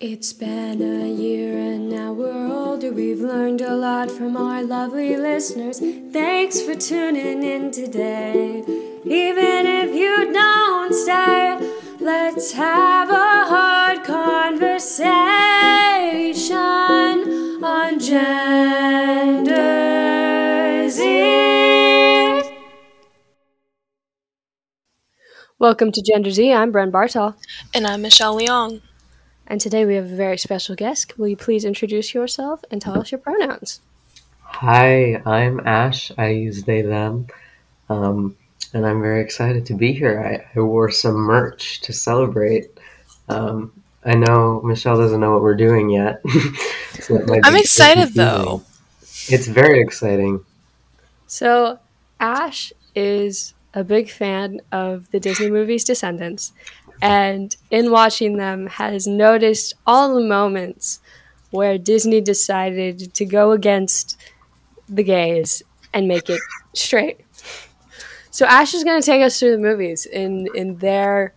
It's been a year and now we're older. We've learned a lot from our lovely listeners. Thanks for tuning in today. Even if you don't stay, let's have a hard conversation on gender Z. Welcome to Gender Z. I'm Bren Bartol. And I'm Michelle Leong. And today we have a very special guest. Will you please introduce yourself and tell us your pronouns? Hi, I'm Ash. I use they, them. Um, and I'm very excited to be here. I, I wore some merch to celebrate. Um, I know Michelle doesn't know what we're doing yet. so I'm excited though. It's very exciting. So, Ash is a big fan of the Disney movies Descendants and in watching them has noticed all the moments where Disney decided to go against the gays and make it straight. So Ash is going to take us through the movies in in their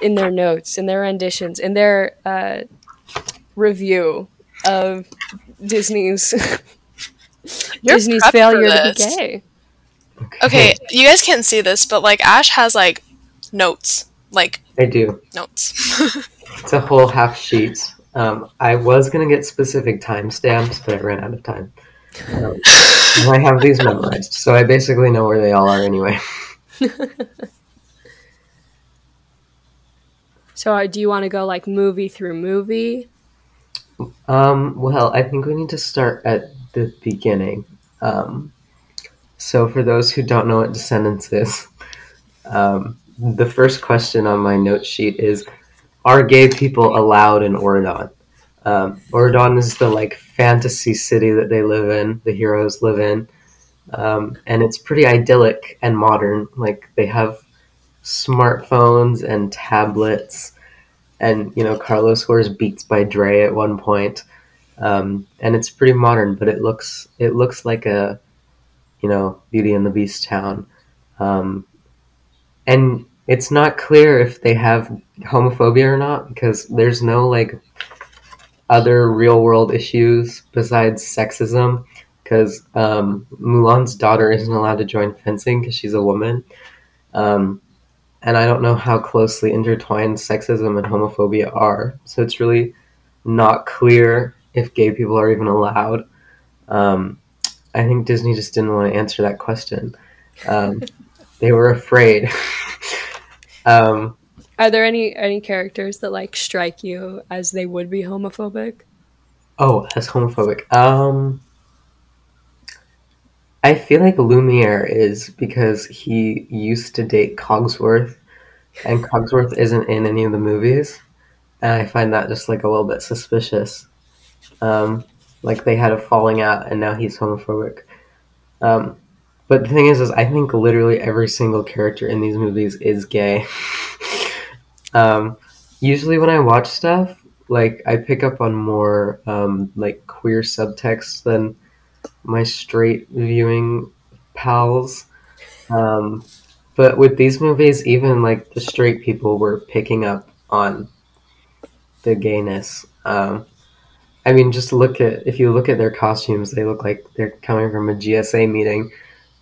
in their notes, in their renditions, in their uh, review of Disney's Disney's failure to be gay. Okay, you guys can't see this, but like Ash has like notes like I do notes. it's a whole half sheet. Um, I was gonna get specific timestamps, but I ran out of time. Um, I have these memorized, so I basically know where they all are anyway. so, uh, do you want to go like movie through movie? Um, well, I think we need to start at the beginning. Um, so, for those who don't know what Descendants is, um, the first question on my note sheet is Are gay people allowed in Auradon? Um, Auradon is the like fantasy city that they live in, the heroes live in. Um, and it's pretty idyllic and modern. Like they have smartphones and tablets, and you know Carlos wears Beats by Dre at one point, um, and it's pretty modern. But it looks it looks like a you know Beauty and the Beast town, um, and it's not clear if they have homophobia or not because there's no like other real world issues besides sexism because um, Mulan's daughter isn't allowed to join fencing because she's a woman. Um, and I don't know how closely intertwined sexism and homophobia are. So it's really not clear if gay people are even allowed. Um, I think Disney just didn't want to answer that question. They were afraid. Um, Are there any any characters that like strike you as they would be homophobic? Oh, as homophobic. Um, I feel like Lumiere is because he used to date Cogsworth, and Cogsworth isn't in any of the movies, and I find that just like a little bit suspicious. Um, like they had a falling out, and now he's homophobic. Um, but the thing is, is I think literally every single character in these movies is gay. um, usually when I watch stuff, like I pick up on more um, like queer subtext than my straight viewing pals. Um, but with these movies, even like the straight people were picking up on the gayness. Um, I mean, just look at if you look at their costumes, they look like they're coming from a GSA meeting.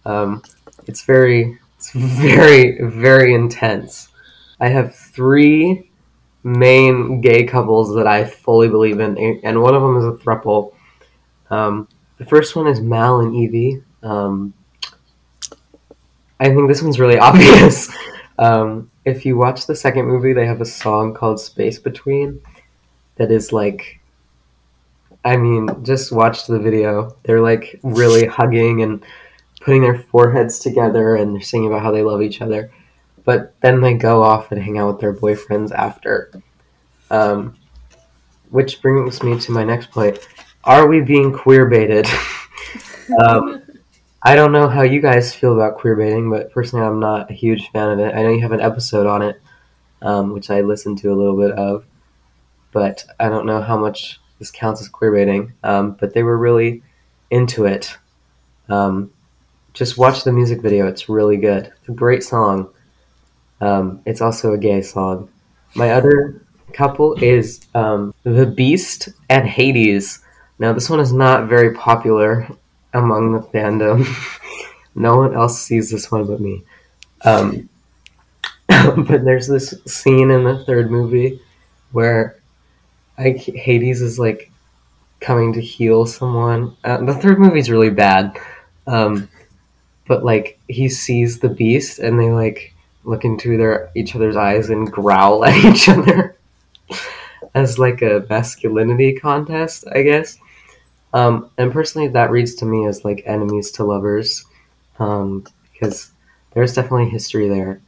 Um, it's very, it's very, very intense. I have three main gay couples that I fully believe in, and one of them is a thruple. Um, the first one is Mal and Evie. Um, I think this one's really obvious. Um, if you watch the second movie, they have a song called Space Between that is like, I mean, just watch the video. They're like really hugging and putting their foreheads together and they're singing about how they love each other. But then they go off and hang out with their boyfriends after. Um, which brings me to my next point. Are we being queer baited? um, I don't know how you guys feel about queer baiting, but personally, I'm not a huge fan of it. I know you have an episode on it, um, which I listened to a little bit of, but I don't know how much this counts as queer baiting. Um, but they were really into it. Um, just watch the music video. It's really good. It's a great song. Um, it's also a gay song. My other couple is um, the Beast and Hades. Now, this one is not very popular among the fandom. no one else sees this one but me. Um, but there's this scene in the third movie where like Hades is like coming to heal someone. Uh, the third movie's really bad, um, but like he sees the beast and they like look into their each other's eyes and growl at each other as like a masculinity contest, I guess. Um, and personally, that reads to me as like enemies to lovers, um, because there's definitely history there.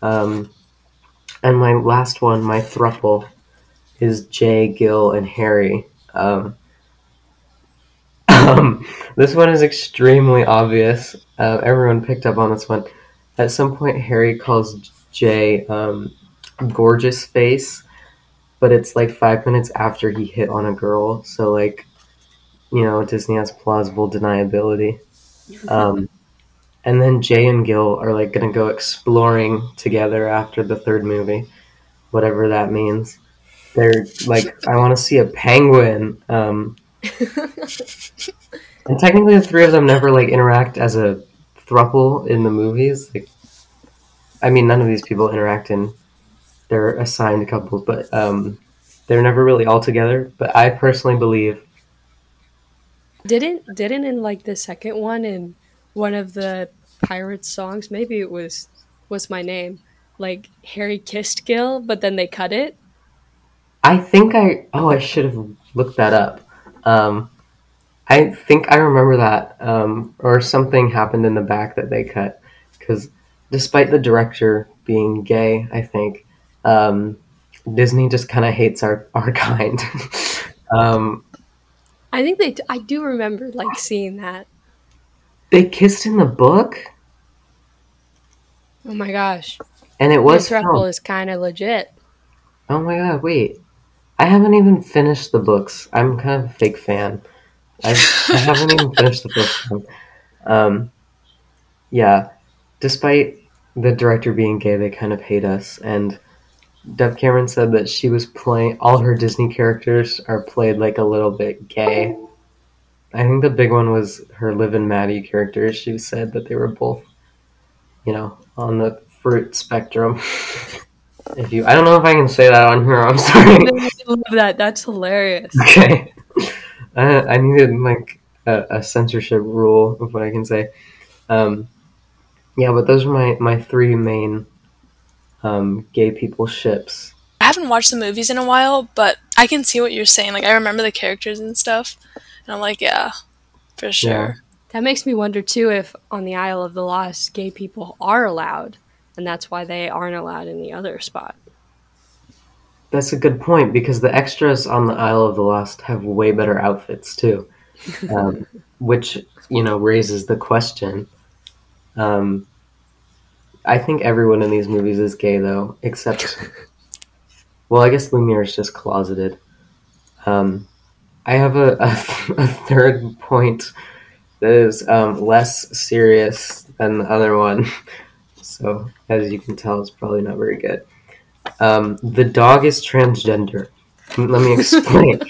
Um, and my last one, my thruple, is Jay, Gil, and Harry. Um, um, this one is extremely obvious. Uh, everyone picked up on this one. At some point, Harry calls Jay um, gorgeous face, but it's like five minutes after he hit on a girl. So, like, you know, Disney has plausible deniability. Um, and then Jay and Gil are like gonna go exploring together after the third movie, whatever that means. They're like, I want to see a penguin. Um, and technically, the three of them never like interact as a thruple in the movies. Like, I mean, none of these people interact in their assigned couples, but um, they're never really all together. But I personally believe Didn't didn't in like the second one in one of the pirates songs, maybe it was was my name. Like Harry kissed Gil, but then they cut it. I think I oh I should have looked that up. Um, I think I remember that, um, or something happened in the back that they cut because despite the director being gay, I think um, Disney just kind of hates our our kind. um, I think they. I do remember like seeing that. they kissed in the book, Oh my gosh, and it was this is kind of legit. Oh my god! Wait, I haven't even finished the books. I'm kind of a fake fan. I, I haven't even finished the first one. Um, yeah, despite the director being gay, they kind of hate us. And Dove Cameron said that she was playing all her Disney characters are played like a little bit gay. I think the big one was her Liv and Maddie characters. She said that they were both, you know, on the fruit spectrum. if you, I don't know if I can say that on here. I'm sorry. I love that. That's hilarious. Okay. I, I needed like a, a censorship rule of what I can say. Um, yeah, but those are my, my three main um, gay people ships. I haven't watched the movies in a while, but I can see what you're saying. Like I remember the characters and stuff, and I'm like, yeah, for sure. That makes me wonder too if on the Isle of the Lost, gay people are allowed, and that's why they aren't allowed in the other spot. That's a good point because the extras on the Isle of the Lost have way better outfits too, um, which you know raises the question. Um, I think everyone in these movies is gay though, except well, I guess Lumiere is just closeted. Um, I have a, a, a third point that is um, less serious than the other one, so as you can tell, it's probably not very good. Um, the dog is transgender. Let me explain.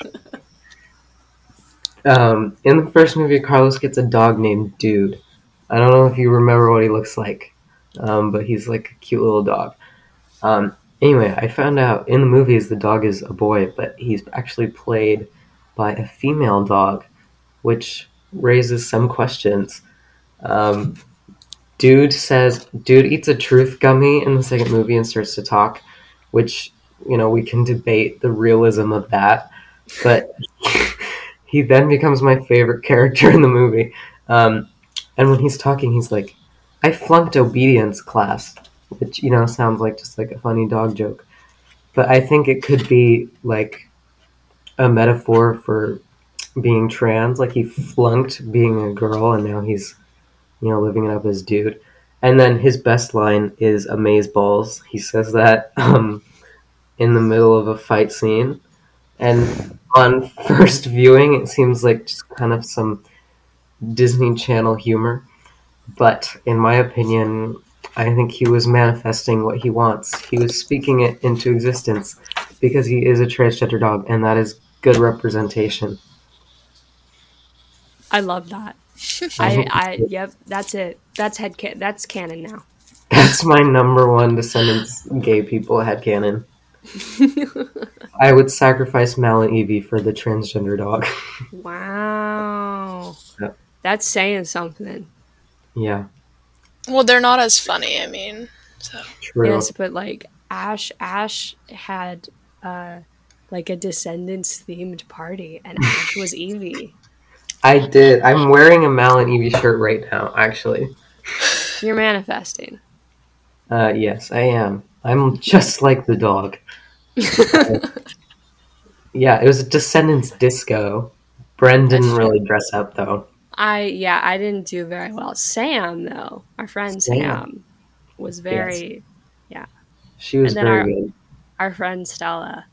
um, in the first movie, Carlos gets a dog named Dude. I don't know if you remember what he looks like, um, but he's like a cute little dog. Um, anyway, I found out in the movies the dog is a boy, but he's actually played by a female dog, which raises some questions. Dude says, Dude eats a truth gummy in the second movie and starts to talk which you know we can debate the realism of that but he then becomes my favorite character in the movie. Um, and when he's talking he's like i flunked obedience class which you know sounds like just like a funny dog joke. But i think it could be like a metaphor for being trans. Like he flunked being a girl and now he's you know living it up as dude and then his best line is amaze balls. He says that um, in the middle of a fight scene. And on first viewing, it seems like just kind of some Disney Channel humor. But in my opinion, I think he was manifesting what he wants. He was speaking it into existence because he is a transgender dog, and that is good representation. I love that. I I, hope I, it's- yep, that's it. That's head ca- That's canon now. That's my number one Descendants gay people headcanon. I would sacrifice Mal and Evie for the transgender dog. wow. Yep. That's saying something. yeah, Well, they're not as funny. I mean, so true. Yes, but like Ash, Ash had uh, like a Descendants themed party, and Ash was Evie. I did. I'm wearing a Mal and Evie shirt right now, actually. You're manifesting. Uh, yes, I am. I'm just like the dog. Yeah, it was a Descendants disco. Brendan really dress up though. I yeah, I didn't do very well. Sam though, our friend Sam. Sam, was very. Yeah. She was And then very our- good. Our friend Stella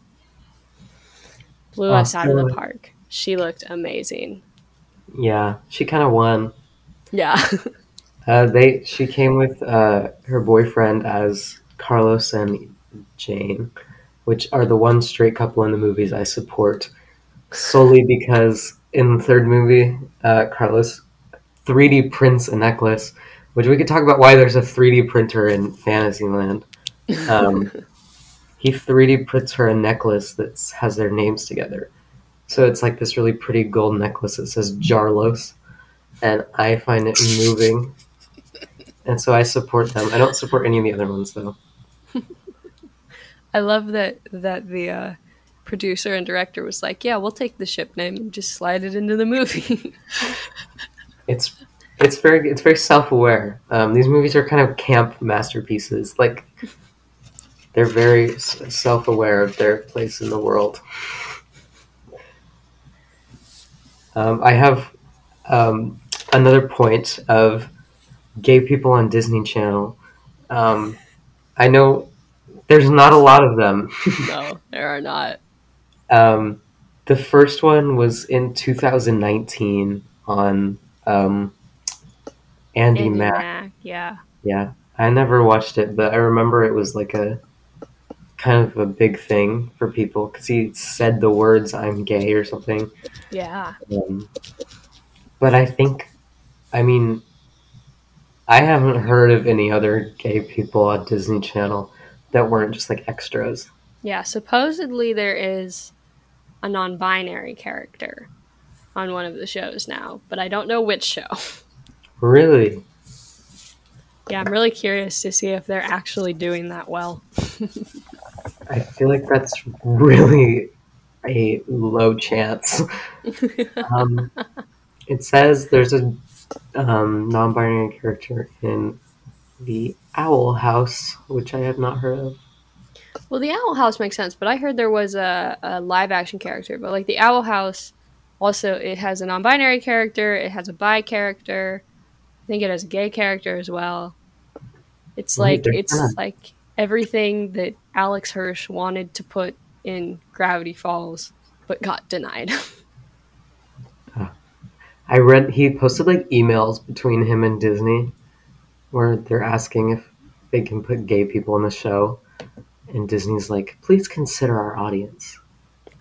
blew Oh, us out of the park. She looked amazing. Yeah, she kind of won. Yeah. Uh, they she came with uh, her boyfriend as Carlos and Jane, which are the one straight couple in the movies I support, solely because in the third movie, uh, Carlos 3D prints a necklace, which we could talk about why there's a 3D printer in Fantasyland. Um, he 3D prints her a necklace that has their names together. So it's like this really pretty gold necklace that says Jarlos, and I find it moving. And so I support them. I don't support any of the other ones though. I love that that the uh, producer and director was like, "Yeah, we'll take the ship name and just slide it into the movie." It's it's very it's very self aware. Um, these movies are kind of camp masterpieces. Like they're very self aware of their place in the world. Um, I have um, another point of gay people on Disney Channel. Um, I know there's not a lot of them. no, there are not. Um, the first one was in 2019 on um, Andy, Andy Mack. Mack, yeah. Yeah, I never watched it, but I remember it was like a kind of a big thing for people because he said the words "I'm gay" or something. Yeah. Um, but I think, I mean, I haven't heard of any other gay people on Disney Channel that weren't just like extras. Yeah, supposedly there is a non-binary character on one of the shows now, but I don't know which show. Really? Yeah, I'm really curious to see if they're actually doing that well. I feel like that's really a low chance. um, it says there's a um, non-binary character in the Owl House, which I have not heard of. well, the Owl House makes sense, but I heard there was a, a live action character. But like the Owl House, also it has a non-binary character, it has a bi character, I think it has a gay character as well. It's like it's like everything that Alex Hirsch wanted to put in Gravity Falls, but got denied. I read he posted like emails between him and Disney where they're asking if they can put gay people in the show, and Disney's like, "Please consider our audience."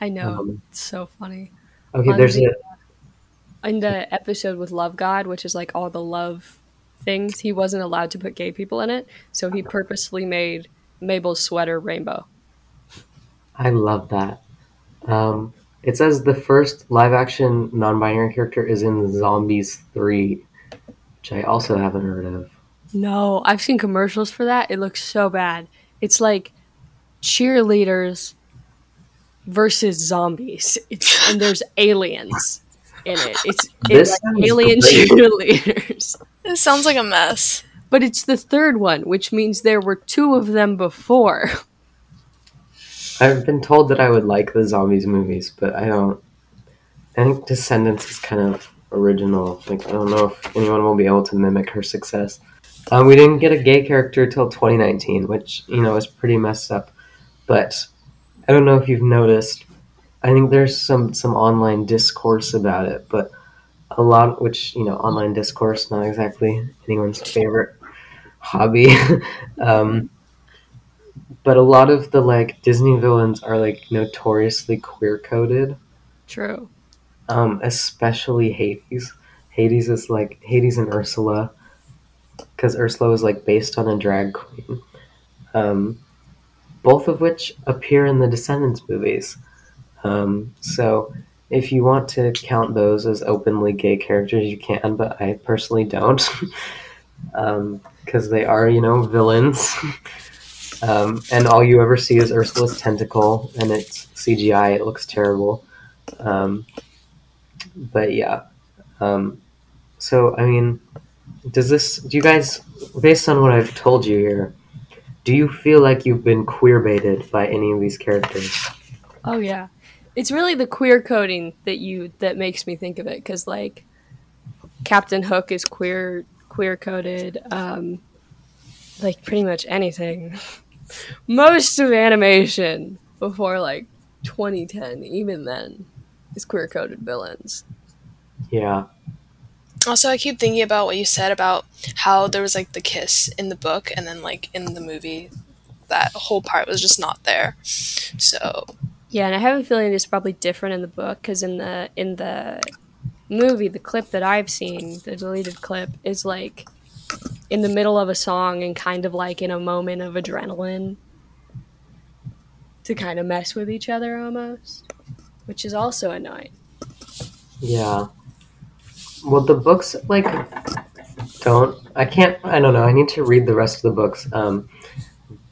I know Um, it's so funny. Okay, On there's the- a in the episode with Love God, which is like all the love things, he wasn't allowed to put gay people in it, so he purposefully made Mabel's sweater rainbow. I love that. Um, it says the first live action non binary character is in Zombies 3, which I also haven't heard of. No, I've seen commercials for that. It looks so bad. It's like cheerleaders versus zombies. It's and there's aliens in it. It's it's sounds alien great. cheerleaders. it sounds like a mess. But it's the third one, which means there were two of them before. I've been told that I would like the Zombies movies, but I don't. I think Descendants is kind of original. Like, I don't know if anyone will be able to mimic her success. Um, we didn't get a gay character till 2019, which, you know, is pretty messed up. But I don't know if you've noticed. I think there's some, some online discourse about it, but a lot, which, you know, online discourse, not exactly anyone's favorite hobby. um, but a lot of the like Disney villains are like notoriously queer coded. True. Um, especially Hades. Hades is like Hades and Ursula, because Ursula was like based on a drag queen. Um, both of which appear in the Descendants movies. Um, so if you want to count those as openly gay characters, you can, but I personally don't, because um, they are, you know, villains. um, and all you ever see is Ursula's tentacle, and it's CGI. It looks terrible. Um, but yeah. Um, so I mean, does this? Do you guys, based on what I've told you here, do you feel like you've been queer baited by any of these characters? Oh yeah it's really the queer coding that you that makes me think of it because like Captain Hook is queer queer coded, um, like pretty much anything. Most of animation before like 2010, even then, is queer coded villains. Yeah. Also, I keep thinking about what you said about how there was like the kiss in the book, and then like in the movie, that whole part was just not there. So yeah, and I have a feeling it's probably different in the book because in the in the movie, the clip that I've seen, the deleted clip, is like in the middle of a song and kind of like in a moment of adrenaline to kind of mess with each other almost, which is also annoying. Yeah. Well, the books like don't. I can't. I don't know. I need to read the rest of the books. Um,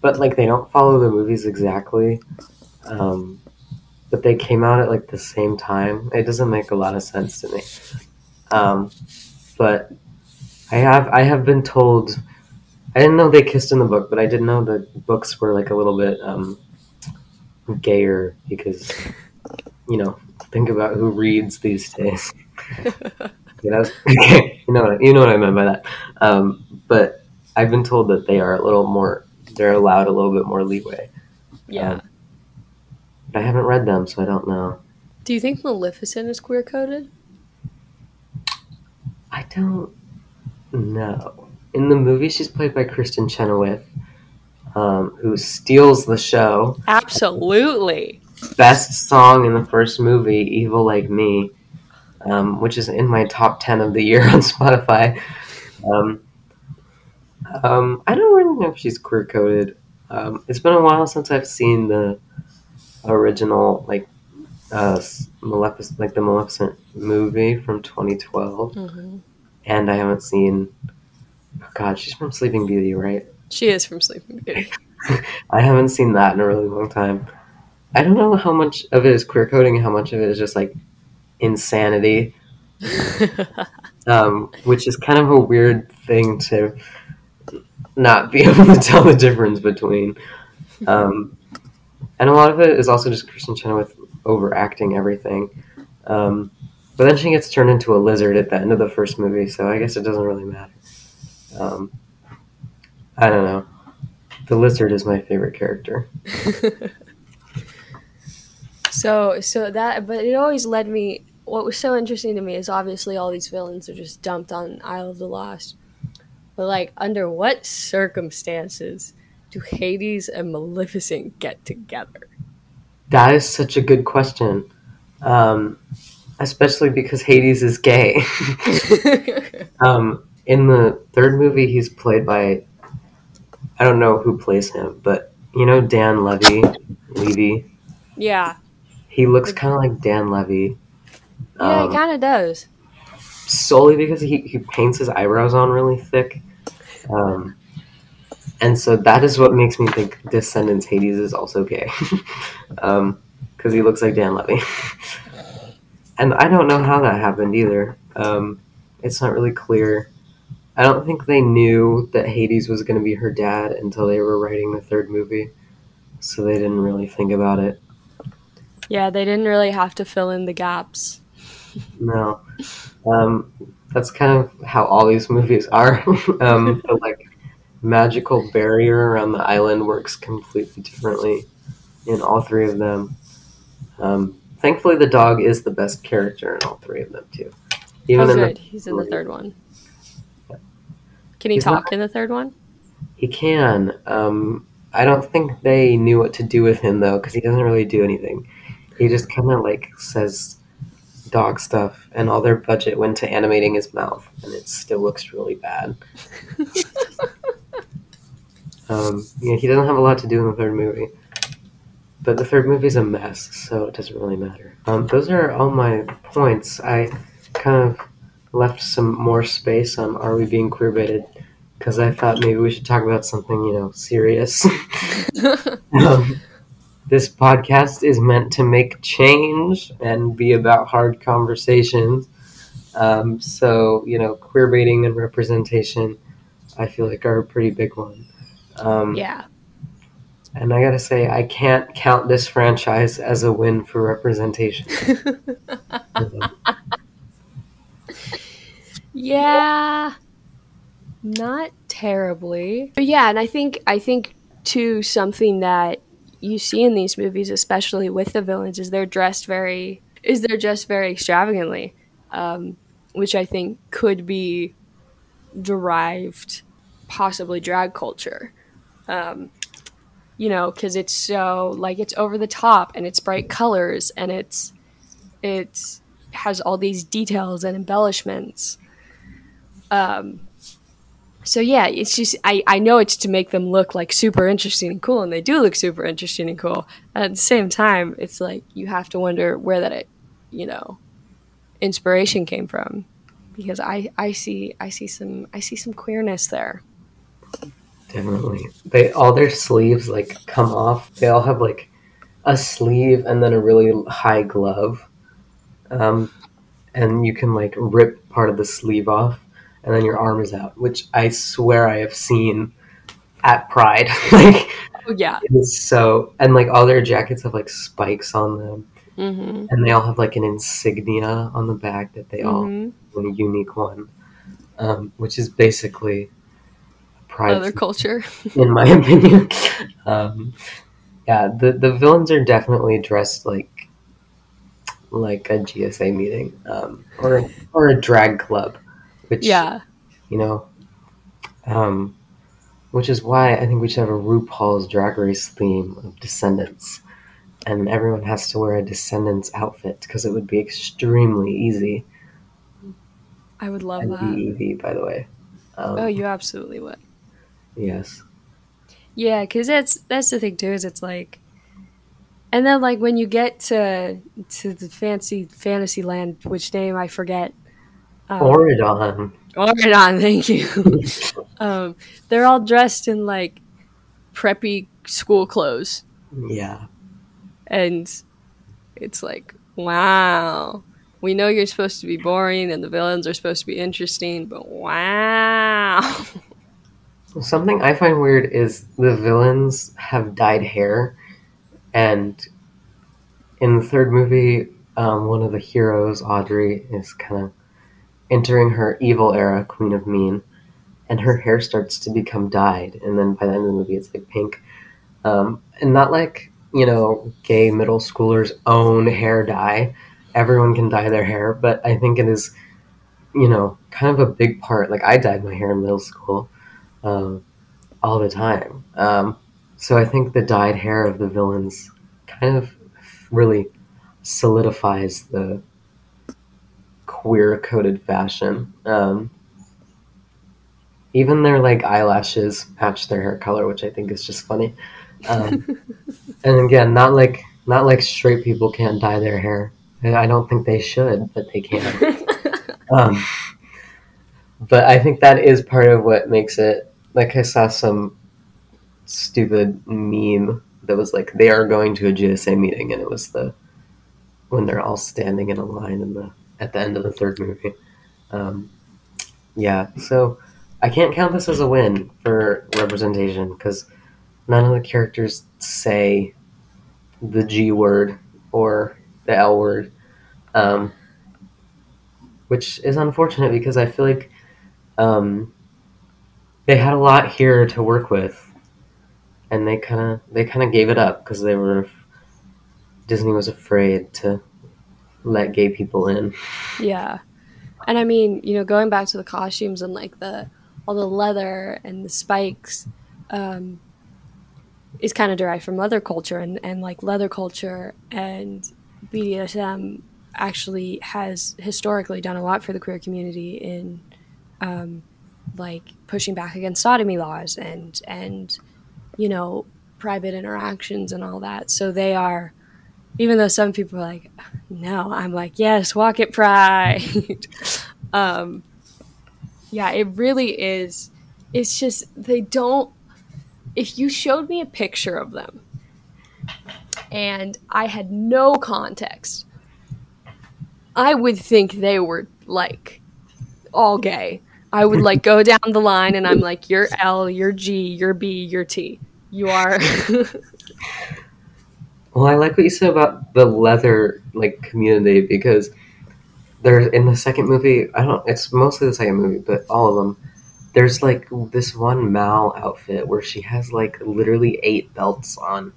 but like they don't follow the movies exactly. Um, but they came out at like the same time. It doesn't make a lot of sense to me. Um, but I have I have been told I didn't know they kissed in the book, but I did know the books were like a little bit um, gayer because you know think about who reads these days. you know, you know what you know what I meant by that. Um, but I've been told that they are a little more they're allowed a little bit more leeway. Yeah. Um, I haven't read them, so I don't know. Do you think Maleficent is queer coded? I don't know. In the movie, she's played by Kristin Chenoweth, um, who steals the show. Absolutely. Best song in the first movie, "Evil Like Me," um, which is in my top ten of the year on Spotify. Um, um I don't really know if she's queer coded. Um, it's been a while since I've seen the original like uh, Maleficent, like the Maleficent movie from 2012, mm-hmm. and I haven't seen. Oh God, she's from Sleeping Beauty, right? She is from Sleeping Beauty. I haven't seen that in a really long time. I don't know how much of it is queer coding, how much of it is just like insanity, um, which is kind of a weird thing to not be able to tell the difference between. Um, and a lot of it is also just Kristin Chenoweth overacting everything. Um, but then she gets turned into a lizard at the end of the first movie, so I guess it doesn't really matter. Um, I don't know. The lizard is my favorite character. so, so that, but it always led me. What was so interesting to me is obviously all these villains are just dumped on Isle of the Lost. But like, under what circumstances do Hades and Maleficent get together? That is such a good question. Um, especially because Hades is gay. um, in the third movie, he's played by I don't know who plays him, but you know Dan Levy, Levy. Yeah. He looks kind of like Dan Levy. Yeah, um, he kind of does. Solely because he, he paints his eyebrows on really thick. Um, and so that is what makes me think Descendants Hades is also gay, because um, he looks like Dan Levy. and I don't know how that happened either. Um, it's not really clear. I don't think they knew that Hades was going to be her dad until they were writing the third movie, so they didn't really think about it. Yeah, they didn't really have to fill in the gaps. No, um, that's kind of how all these movies are. um, but like magical barrier around the island works completely differently in all three of them. Um, thankfully, the dog is the best character in all three of them too. Even oh, good. The, He's in the third one. Yeah. Can he He's talk not, in the third one? He can. Um, I don't think they knew what to do with him though, because he doesn't really do anything. He just kind of like says dog stuff, and all their budget went to animating his mouth, and it still looks really bad. um, yeah, he doesn't have a lot to do in the third movie, but the third movie is a mess, so it doesn't really matter. Um, those are all my points. I kind of left some more space on are we being queer baited because I thought maybe we should talk about something you know serious. um, this podcast is meant to make change and be about hard conversations. Um, so, you know, queer baiting and representation, I feel like are a pretty big one. Um, yeah. And I gotta say, I can't count this franchise as a win for representation. yeah. Not terribly. But yeah, and I think I think to something that you see in these movies, especially with the villains, is they're dressed very is they're dressed very extravagantly, um, which I think could be derived, possibly drag culture. Um, you know, because it's so like it's over the top and it's bright colors and it's it's has all these details and embellishments. Um, so yeah, it's just I, I know it's to make them look like super interesting and cool, and they do look super interesting and cool. At the same time, it's like you have to wonder where that it, you know inspiration came from, because I, I see I see some I see some queerness there. Definitely, they all their sleeves like come off. They all have like a sleeve and then a really high glove, um, and you can like rip part of the sleeve off and then your arm is out, which I swear I have seen at Pride. like, oh, yeah, it's so and like all their jackets have like spikes on them, mm-hmm. and they all have like an insignia on the back that they mm-hmm. all a unique one, um, which is basically Other culture, in my opinion. um, yeah, the the villains are definitely dressed like like a GSA meeting um, or or a drag club which yeah, you know, um, which is why I think we should have a RuPaul's Drag Race theme of Descendants, and everyone has to wear a Descendants outfit because it would be extremely easy. I would love and that. By the way. Um, oh, you absolutely would. Yes. Yeah, because that's that's the thing too. Is it's like, and then like when you get to to the fancy fantasy land, which name I forget, um, Auradon. Auradon, thank you. um, they're all dressed in like preppy school clothes. Yeah. And it's like, wow. We know you're supposed to be boring and the villains are supposed to be interesting, but wow. Something I find weird is the villains have dyed hair, and in the third movie, um, one of the heroes, Audrey, is kind of entering her evil era, Queen of Mean, and her hair starts to become dyed, and then by the end of the movie, it's like pink, um, and not like you know gay middle schoolers own hair dye. Everyone can dye their hair, but I think it is, you know, kind of a big part. Like I dyed my hair in middle school, um, all the time. Um, so I think the dyed hair of the villains kind of really solidifies the queer coded fashion. Um, even their like eyelashes match their hair color, which I think is just funny. Um, and again, not like not like straight people can't dye their hair. I don't think they should, but they can. um, but I think that is part of what makes it. Like I saw some stupid meme that was like they are going to a GSA meeting, and it was the when they're all standing in a line in the at the end of the third movie. Um, yeah, so I can't count this as a win for representation because none of the characters say the G word or the L word, um, which is unfortunate because I feel like um, they had a lot here to work with, and they kind of they kind of gave it up because they were Disney was afraid to let gay people in. Yeah. And I mean, you know, going back to the costumes and like the all the leather and the spikes, um, is kind of derived from leather culture and, and like leather culture and BDSM actually has historically done a lot for the queer community in um, like pushing back against sodomy laws and and you know private interactions and all that. So they are even though some people are like no i'm like yes walk it pride. Um, yeah it really is it's just they don't if you showed me a picture of them and i had no context i would think they were like all gay I would like go down the line and I'm like, you're L, you're G, you're B, you're T. You are. well, I like what you said about the leather like community because there's in the second movie. I don't. It's mostly the second movie, but all of them. There's like this one Mal outfit where she has like literally eight belts on,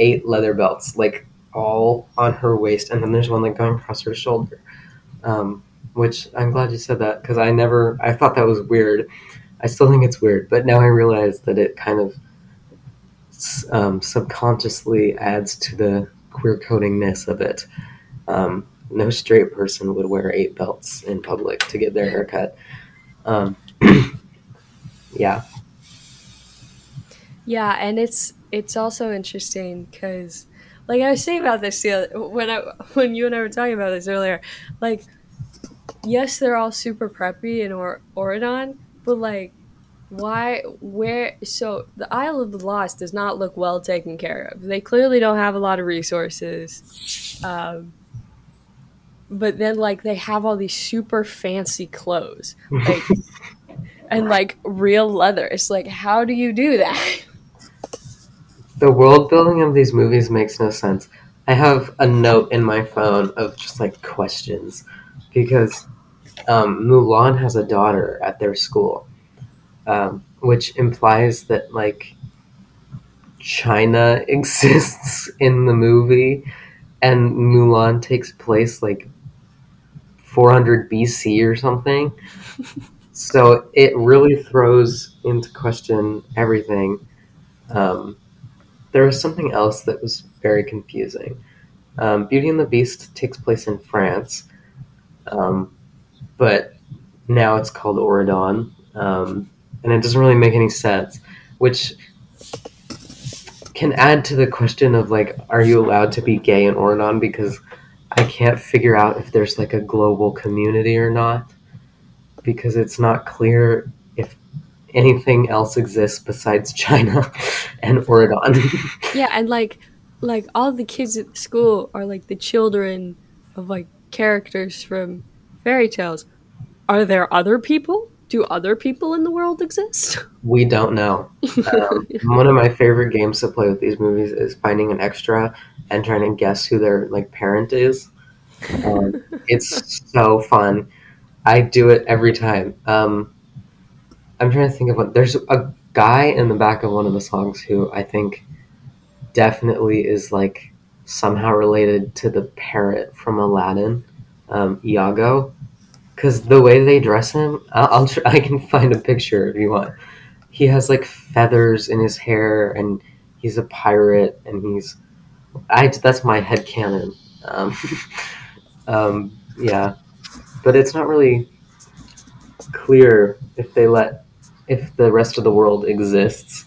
eight leather belts, like all on her waist, and then there's one like going across her shoulder. Um, which I'm glad you said that because I never I thought that was weird. I still think it's weird, but now I realize that it kind of um, subconsciously adds to the queer codingness of it. Um, no straight person would wear eight belts in public to get their haircut. Um, yeah. Yeah, and it's it's also interesting because, like I was saying about this the other, when I when you and I were talking about this earlier, like yes, they're all super preppy in or- Auradon, but like, why, where? So the Isle of the Lost does not look well taken care of. They clearly don't have a lot of resources. Um, but then, like, they have all these super fancy clothes, like, and like real leather. It's like, how do you do that? The world building of these movies makes no sense. I have a note in my phone of just like questions because um, Mulan has a daughter at their school, um, which implies that like China exists in the movie, and Mulan takes place like 400 BC or something. so it really throws into question everything. Um, there was something else that was very confusing. Um, Beauty and the Beast takes place in France, um, but now it's called Auradon, um, and it doesn't really make any sense, which can add to the question of like, are you allowed to be gay in Auradon? Because I can't figure out if there's like a global community or not, because it's not clear if anything else exists besides China and Auradon. yeah, and like, like all the kids at school are like the children of like characters from fairy tales. Are there other people? Do other people in the world exist? We don't know. Um, one of my favorite games to play with these movies is finding an extra and trying to guess who their like parent is. Um, it's so fun. I do it every time. Um, I'm trying to think of what. There's a guy in the back of one of the songs who I think definitely is like somehow related to the parrot from Aladdin, um, Iago because the way they dress him, I'll, I'll I can find a picture if you want. He has like feathers in his hair, and he's a pirate, and he's I that's my head canon. Um, um, yeah, but it's not really clear if they let if the rest of the world exists,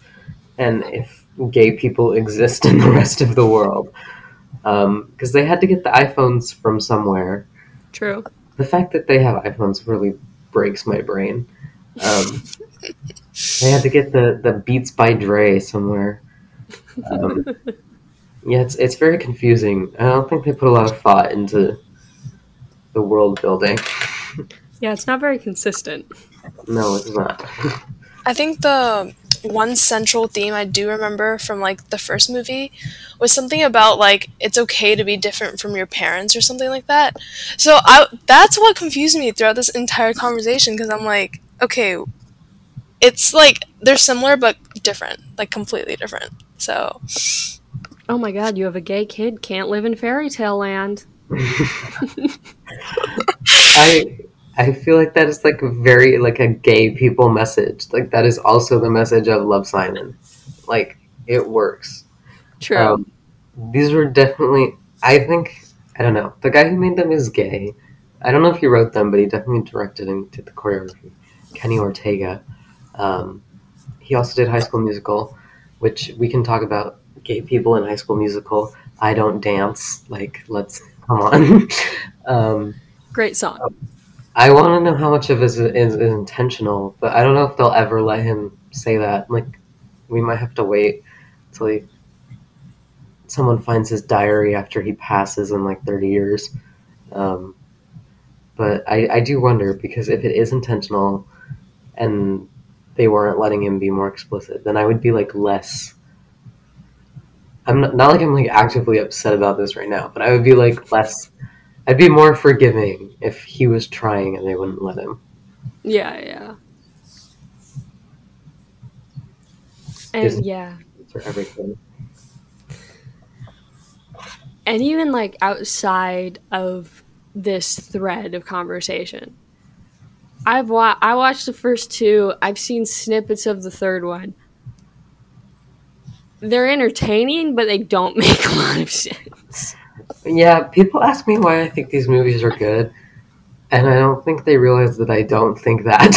and if gay people exist in the rest of the world, because um, they had to get the iPhones from somewhere. True the fact that they have iPhones really breaks my brain. Um, I had to get the, the Beats by Dre somewhere. Um, yeah, it's it's very confusing. I don't think they put a lot of thought into the world building. Yeah, it's not very consistent. No, it's not. I think the one central theme I do remember from like the first movie was something about like it's okay to be different from your parents or something like that. So I that's what confused me throughout this entire conversation because I'm like, okay, it's like they're similar but different, like completely different. So Oh my god, you have a gay kid can't live in fairy tale land. I I feel like that is like very like a gay people message. Like that is also the message of Love Simon. Like it works. True. Um, these were definitely. I think I don't know. The guy who made them is gay. I don't know if he wrote them, but he definitely directed and did the choreography. Kenny Ortega. Um, he also did High School Musical, which we can talk about gay people in High School Musical. I don't dance. Like, let's come on. um, Great song. I want to know how much of it is, is, is intentional, but I don't know if they'll ever let him say that. Like, we might have to wait till he, someone finds his diary after he passes in like 30 years. Um, but I, I do wonder because if it is intentional and they weren't letting him be more explicit, then I would be like less. I'm not, not like I'm like actively upset about this right now, but I would be like less. I'd be more forgiving if he was trying and they wouldn't let him. Yeah, yeah. And yeah. for everything. And even like outside of this thread of conversation. I've wa- I watched the first two. I've seen snippets of the third one. They're entertaining, but they don't make a lot of sense. Yeah, people ask me why I think these movies are good, and I don't think they realize that I don't think that.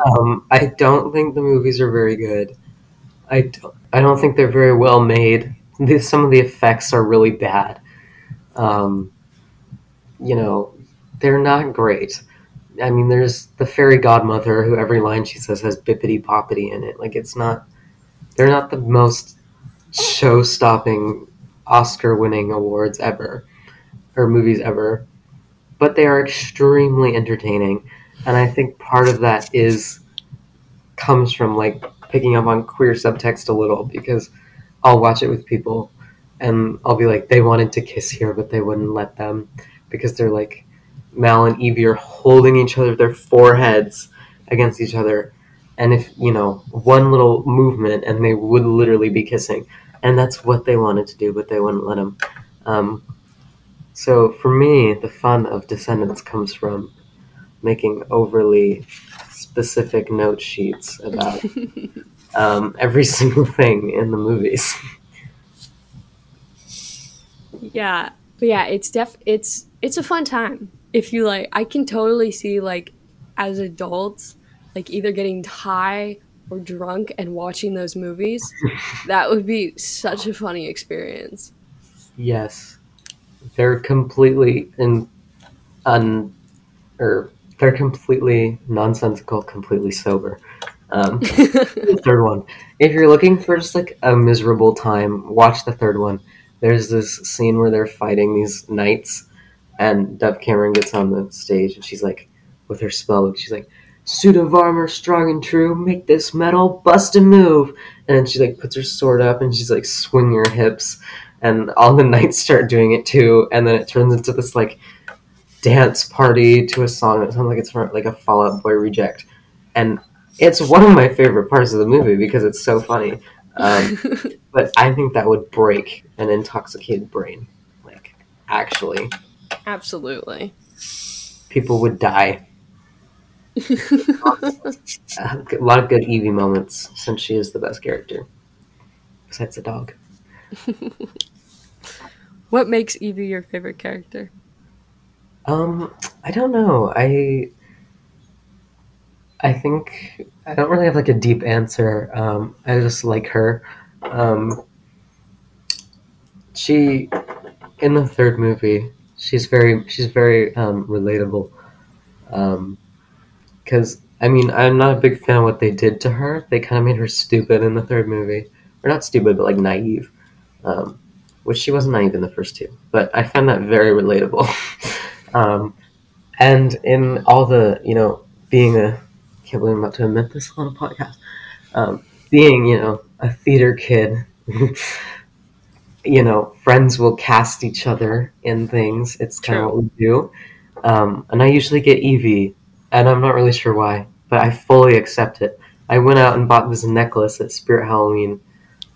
um, I don't think the movies are very good. I don't, I don't think they're very well made. The- Some of the effects are really bad. Um, you know, they're not great. I mean, there's the fairy godmother who every line she says has bibbidi bobbidi in it. Like, it's not, they're not the most show stopping, Oscar winning awards ever, or movies ever, but they are extremely entertaining. And I think part of that is, comes from like picking up on queer subtext a little because I'll watch it with people and I'll be like, they wanted to kiss here, but they wouldn't let them because they're like, Mal and Evie are holding each other, their foreheads against each other. And if, you know, one little movement and they would literally be kissing. And that's what they wanted to do, but they wouldn't let them. Um, so for me, the fun of Descendants comes from making overly specific note sheets about um, every single thing in the movies. yeah, but yeah, it's def it's it's a fun time. If you like, I can totally see like as adults, like either getting high or drunk and watching those movies. that would be such a funny experience. Yes, they're completely in un or they're completely nonsensical, completely sober. Um, the third one. If you're looking for just like a miserable time, watch the third one. There's this scene where they're fighting these knights, and Dove Cameron gets on the stage and she's like, with her spell she's like, "Suit of armor, strong and true, make this metal bust and move." And then she like puts her sword up and she's like swinging her hips, and all the knights start doing it too. And then it turns into this like dance party to a song that sounds like it's from like a Fall Out Boy reject, and it's one of my favorite parts of the movie because it's so funny. Um, but I think that would break an intoxicated brain. Like, actually, Absolutely. people would die. a lot of good Evie moments since she is the best character. Besides the dog. what makes Evie your favorite character? Um, I don't know. I I think I don't really have like a deep answer. Um, I just like her. Um, she in the third movie, she's very she's very um, relatable. Because I mean, I'm not a big fan of what they did to her. They kind of made her stupid in the third movie, or not stupid, but like naive. Um, which she wasn't naive in the first two, but I find that very relatable. um, and in all the you know being a can't believe I'm about to admit this on a podcast. Um, being, you know, a theater kid, you know, friends will cast each other in things. It's kind of what we do. Um, and I usually get Evie, and I'm not really sure why, but I fully accept it. I went out and bought this necklace at Spirit Halloween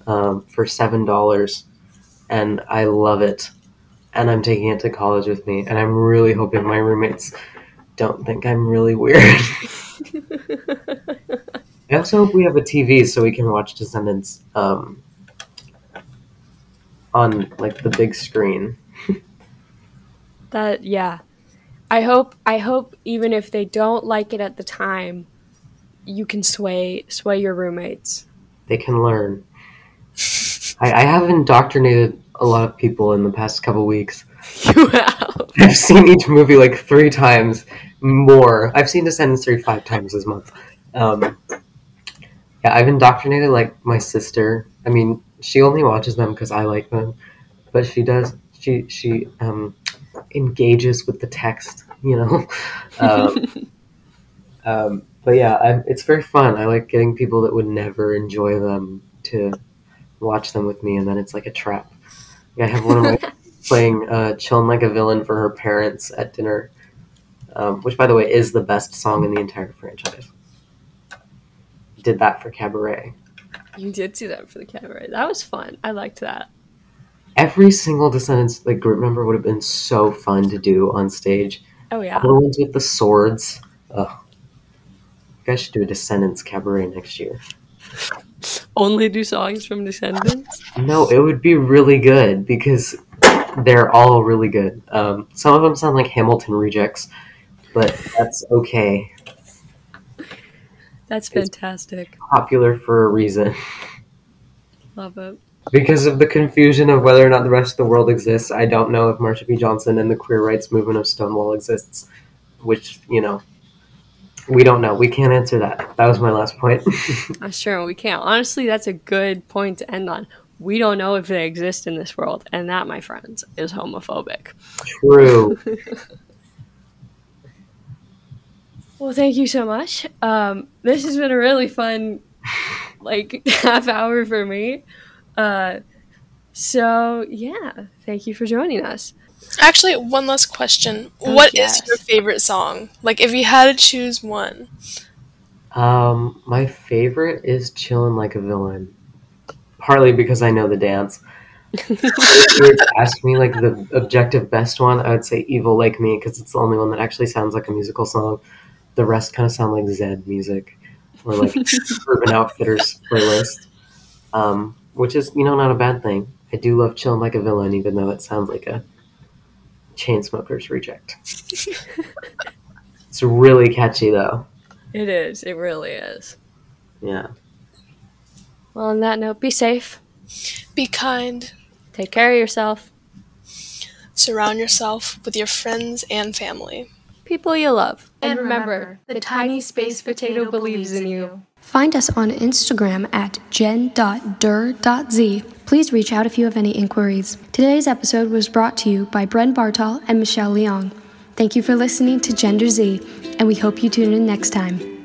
um, for $7, and I love it. And I'm taking it to college with me, and I'm really hoping my roommates don't think I'm really weird. I also hope we have a TV so we can watch Descendants um, on like the big screen. That yeah. I hope I hope even if they don't like it at the time, you can sway sway your roommates. They can learn. I, I have indoctrinated a lot of people in the past couple weeks. You have. I've seen each movie like three times more. I've seen Descendants three five times this month. Um, yeah, I've indoctrinated like my sister. I mean, she only watches them because I like them, but she does. She she um, engages with the text. You know. Um, um, but yeah, I, it's very fun. I like getting people that would never enjoy them to watch them with me, and then it's like a trap. I have one of my playing uh, "Chillin' Like a Villain" for her parents at dinner, um, which, by the way, is the best song in the entire franchise. Did that for Cabaret. You did do that for the cabaret. That was fun. I liked that. Every single Descendants like group member would have been so fun to do on stage. Oh yeah. The ones with the swords. Ugh. You guys should do a Descendants cabaret next year. Only do songs from Descendants. No, it would be really good because they're all really good. Um, some of them sound like Hamilton rejects, but that's okay. That's fantastic. Popular for a reason. Love it. Because of the confusion of whether or not the rest of the world exists, I don't know if Marsha P. Johnson and the queer rights movement of Stonewall exists. Which, you know, we don't know. We can't answer that. That was my last point. I'm sure we can't. Honestly, that's a good point to end on. We don't know if they exist in this world, and that, my friends, is homophobic. True. Well, thank you so much. Um, this has been a really fun, like half hour for me. Uh, so yeah, thank you for joining us. Actually, one last question. Oh, What is yes. your favorite song? Like, if you had to choose one. Um, my favorite is "Chillin' Like a Villain," partly because I know the dance. if you were to ask me like the objective best one, I would say "Evil Like Me" because it's the only one that actually sounds like a musical song. The rest kind of sound like Zedd music or like Urban Outfitters playlist, um, which is you know not a bad thing. I do love "Chillin' Like a Villain," even though it sounds like a Chainsmokers reject. it's really catchy though. It is. It really is. Yeah. Well, on that note, be safe. Be kind. Take care of yourself. Surround yourself with your friends and family. People you love. And remember, the tiny space potato believes in you. Find us on Instagram at jen.dur.z. Please reach out if you have any inquiries. Today's episode was brought to you by Bren Bartal and Michelle Leong. Thank you for listening to Gender Z, and we hope you tune in next time.